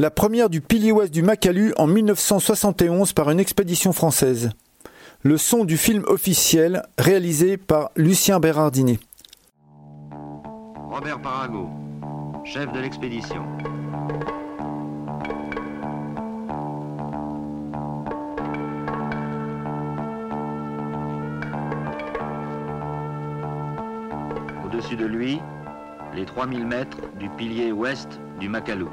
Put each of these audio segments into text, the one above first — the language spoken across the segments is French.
La première du pilier ouest du Makalu en 1971 par une expédition française. Le son du film officiel réalisé par Lucien Bérardini. Robert Parago, chef de l'expédition. Au-dessus de lui, les 3000 mètres du pilier ouest du Macalou.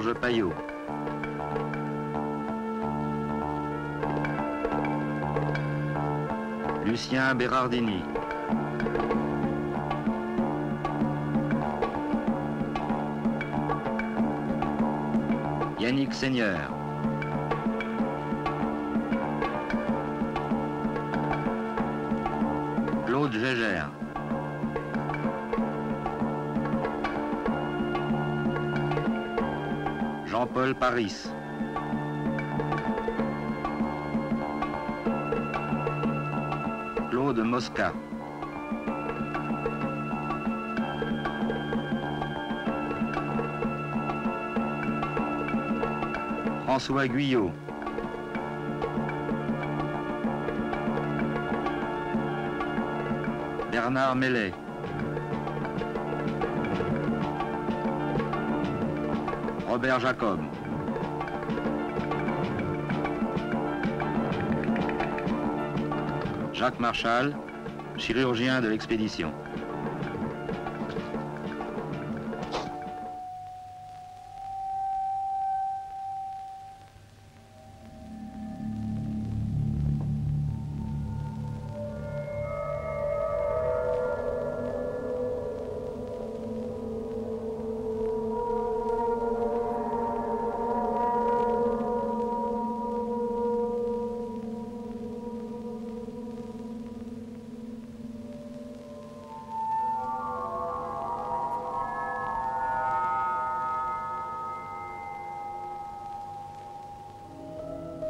Georges Payot. Lucien Bérardini. Yannick Seigneur. Claude Gégère. Jean-Paul Paris. Claude Mosca. François Guyot. Bernard Mellet. Robert Jacob. Jacques Marchal, chirurgien de l'expédition. «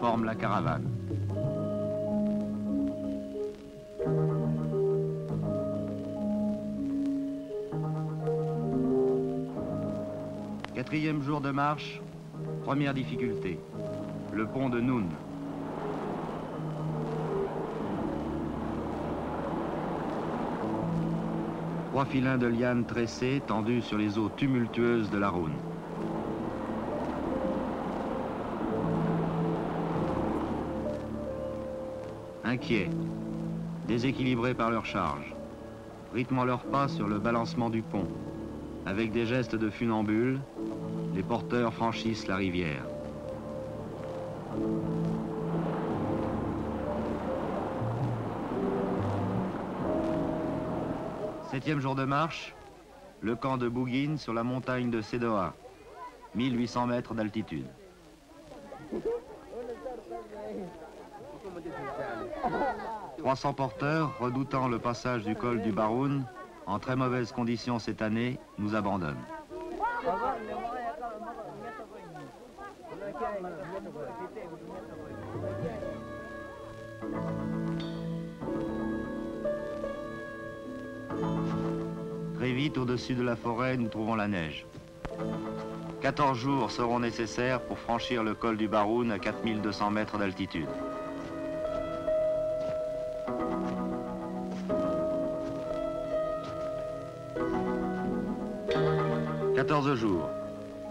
forment la caravane. Quatrième jour de marche, première difficulté, le pont de Noun. Trois filins de lianes tressées tendus sur les eaux tumultueuses de la Rhône. Inquiets, déséquilibrés par leur charge, rythmant leurs pas sur le balancement du pont. Avec des gestes de funambule, les porteurs franchissent la rivière. Septième jour de marche, le camp de Bouguine sur la montagne de Sédoa, 1800 mètres d'altitude. 300 porteurs, redoutant le passage du col du Baroun, en très mauvaises conditions cette année, nous abandonnent. Très vite, au-dessus de la forêt, nous trouvons la neige. 14 jours seront nécessaires pour franchir le col du Baroun à 4200 mètres d'altitude. 14 jours,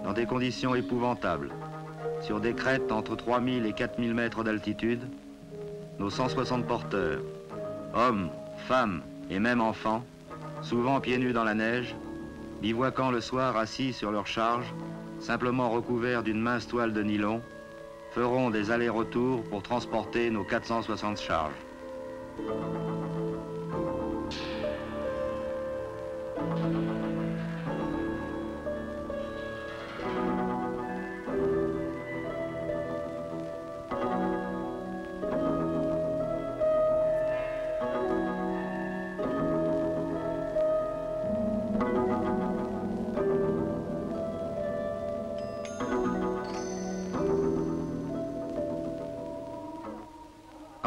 dans des conditions épouvantables, sur des crêtes entre 3000 et 4000 mètres d'altitude, nos 160 porteurs, hommes, femmes et même enfants, souvent pieds nus dans la neige, bivouaquant le soir assis sur leur charge, simplement recouverts d'une mince toile de nylon, feront des allers-retours pour transporter nos 460 charges.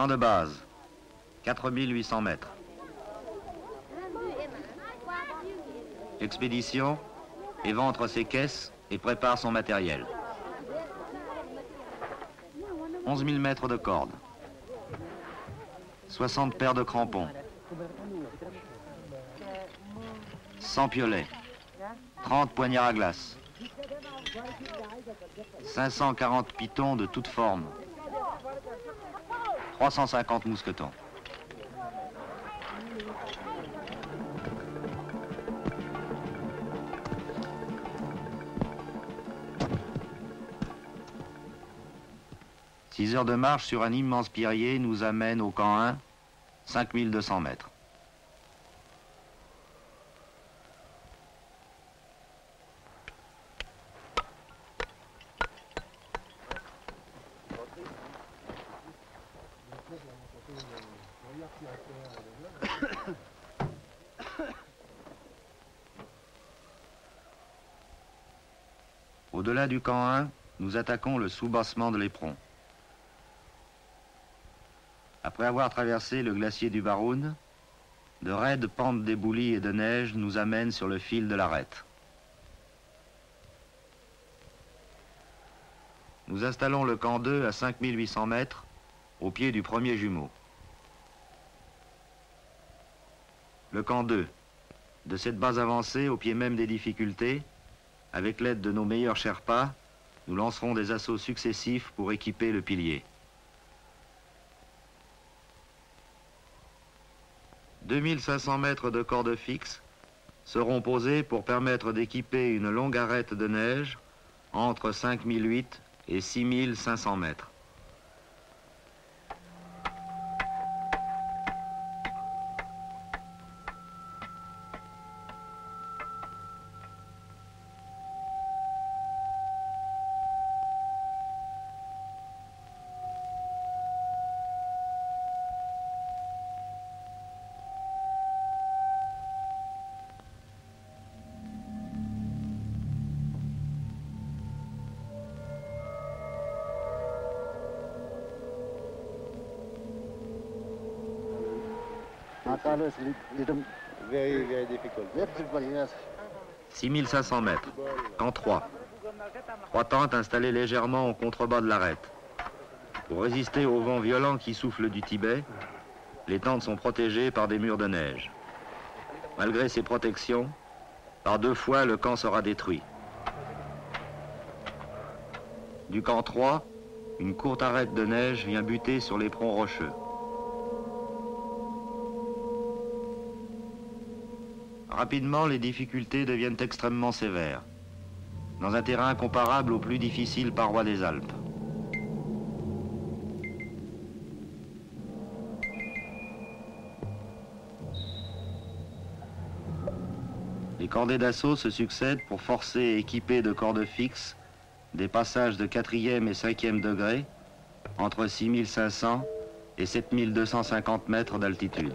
De base, 4800 mètres. Expédition, éventre ses caisses et prépare son matériel. 11 000 mètres de corde. 60 paires de crampons. 100 piolets. 30 poignards à glace. 540 pitons de toutes formes. 350 mousquetons. Six heures de marche sur un immense pierrier nous amènent au camp 1, 5200 mètres. Au-delà du camp 1, nous attaquons le soubassement de l'Éperon. Après avoir traversé le glacier du Baroun, de raides pentes d'éboulis et de neige nous amènent sur le fil de l'arête. Nous installons le camp 2 à 5800 mètres, au pied du premier jumeau. Le camp 2, de cette base avancée au pied même des difficultés, avec l'aide de nos meilleurs Sherpas, nous lancerons des assauts successifs pour équiper le pilier. 2500 mètres de corde fixe seront posés pour permettre d'équiper une longue arête de neige entre 5008 et 6500 mètres. Nakano is lit- little, Very, very difficult. very difficult, yes. 6500 mètres, camp 3. Trois tentes installées légèrement au contrebas de l'arête. Pour résister au vent violent qui souffle du Tibet, les tentes sont protégées par des murs de neige. Malgré ces protections, par deux fois le camp sera détruit. Du camp 3, une courte arête de neige vient buter sur l'éperon rocheux. Rapidement, les difficultés deviennent extrêmement sévères, dans un terrain comparable aux plus difficiles parois des Alpes. Les cordées d'assaut se succèdent pour forcer et équiper de cordes fixes des passages de 4e et 5e degré entre 6500 et 7250 mètres d'altitude.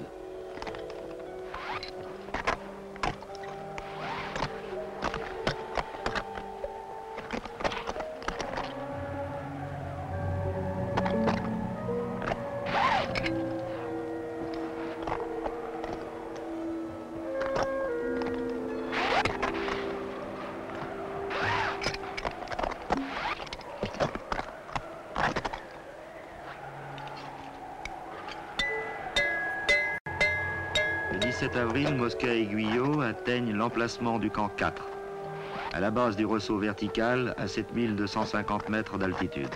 Mosca et Guyot atteignent l'emplacement du camp 4, à la base du ressaut vertical à 7250 mètres d'altitude.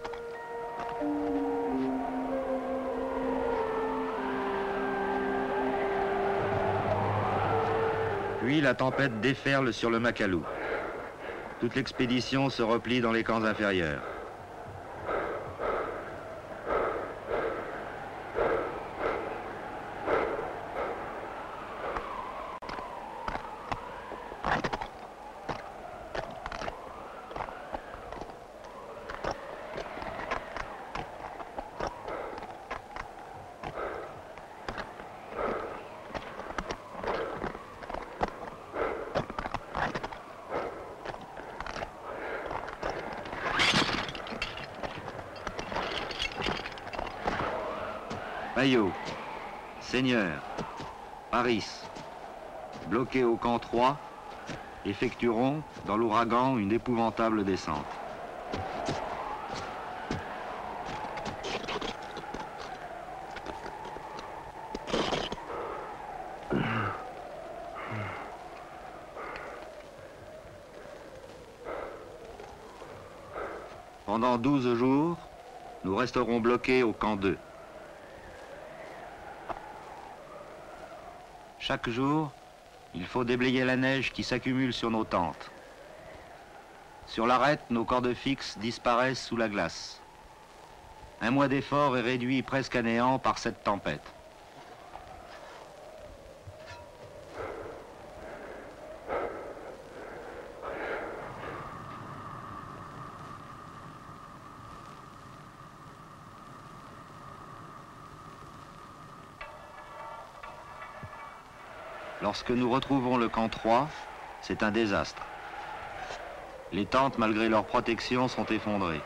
Puis la tempête déferle sur le Macalou. Toute l'expédition se replie dans les camps inférieurs. Payot, Seigneur, Paris, bloqués au camp 3, effectueront dans l'ouragan une épouvantable descente. Pendant 12 jours, nous resterons bloqués au camp 2. Chaque jour, il faut déblayer la neige qui s'accumule sur nos tentes. Sur l'arête, nos cordes fixes disparaissent sous la glace. Un mois d'effort est réduit presque à néant par cette tempête. Lorsque nous retrouvons le camp 3, c'est un désastre. Les tentes, malgré leur protection, sont effondrées.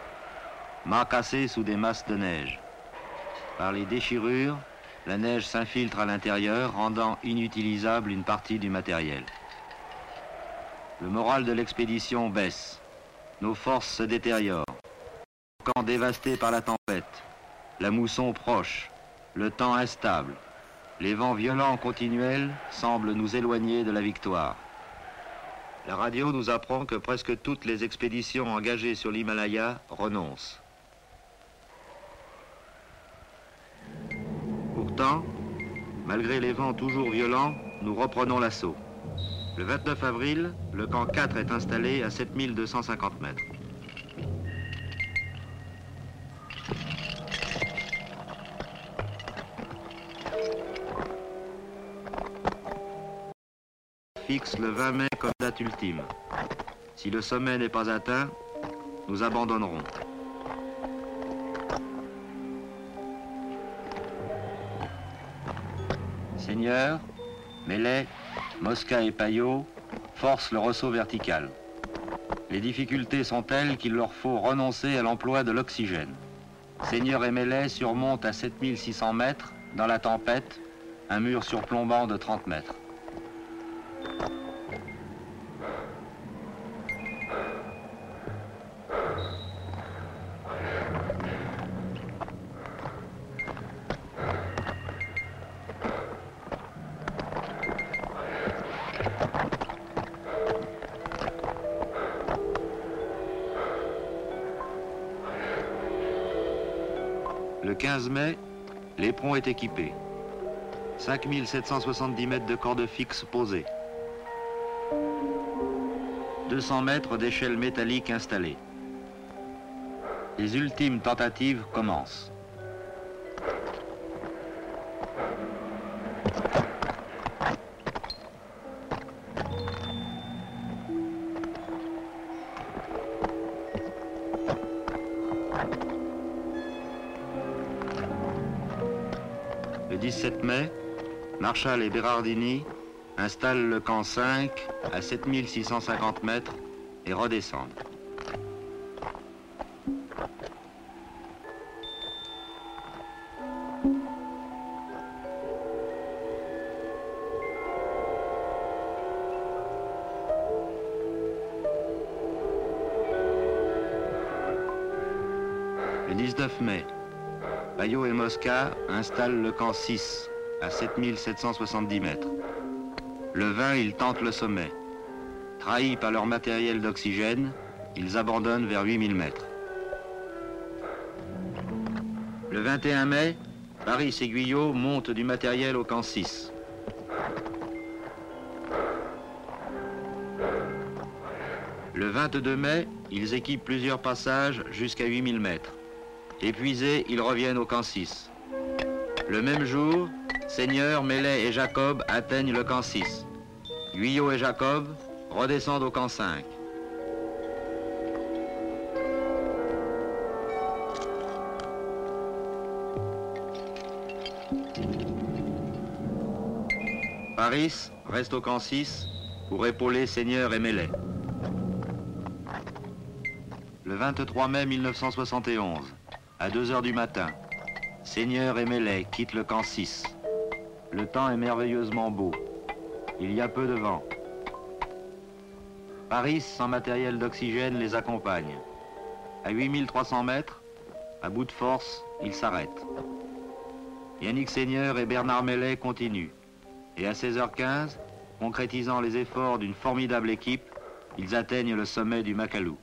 Mâts cassés sous des masses de neige. Par les déchirures, la neige s'infiltre à l'intérieur, rendant inutilisable une partie du matériel. Le moral de l'expédition baisse. Nos forces se détériorent. Le camp dévasté par la tempête. La mousson proche. Le temps instable. Les vents violents continuels semblent nous éloigner de la victoire. La radio nous apprend que presque toutes les expéditions engagées sur l'Himalaya renoncent. Pourtant, malgré les vents toujours violents, nous reprenons l'assaut. Le 29 avril, le camp 4 est installé à 7250 mètres. Le 20 mai comme date ultime. Si le sommet n'est pas atteint, nous abandonnerons. Seigneur, Mellet, Mosca et Payot forcent le ressaut vertical. Les difficultés sont telles qu'il leur faut renoncer à l'emploi de l'oxygène. Seigneur et Mellet surmontent à 7600 mètres, dans la tempête, un mur surplombant de 30 mètres. Le 15 mai, l'éperon est équipé. 5770 mètres de cordes fixes posées. 200 mètres d'échelle métallique installée. Les ultimes tentatives commencent. 17 mai, Marshall et Berardini installent le camp 5 à 7650 mètres et redescendent. Le 19 mai, Payot et Mosca installent le camp 6 à 7770 mètres. Le 20, ils tentent le sommet. Trahis par leur matériel d'oxygène, ils abandonnent vers 8000 mètres. Le 21 mai, Paris et Guyot montent du matériel au camp 6. Le 22 mai, ils équipent plusieurs passages jusqu'à 8000 mètres. Épuisés, ils reviennent au camp 6. Le même jour, Seigneur, Mellet et Jacob atteignent le camp 6. Guyot et Jacob redescendent au camp 5. Paris reste au camp 6 pour épauler Seigneur et Mellet. Le 23 mai 1971, à 2 heures du matin, Seigneur et Mellet quittent le camp 6. Le temps est merveilleusement beau. Il y a peu de vent. Paris, sans matériel d'oxygène, les accompagne. À 8300 mètres, à bout de force, ils s'arrêtent. Yannick Seigneur et Bernard Mellet continuent. Et à 16h15, concrétisant les efforts d'une formidable équipe, ils atteignent le sommet du Macalou.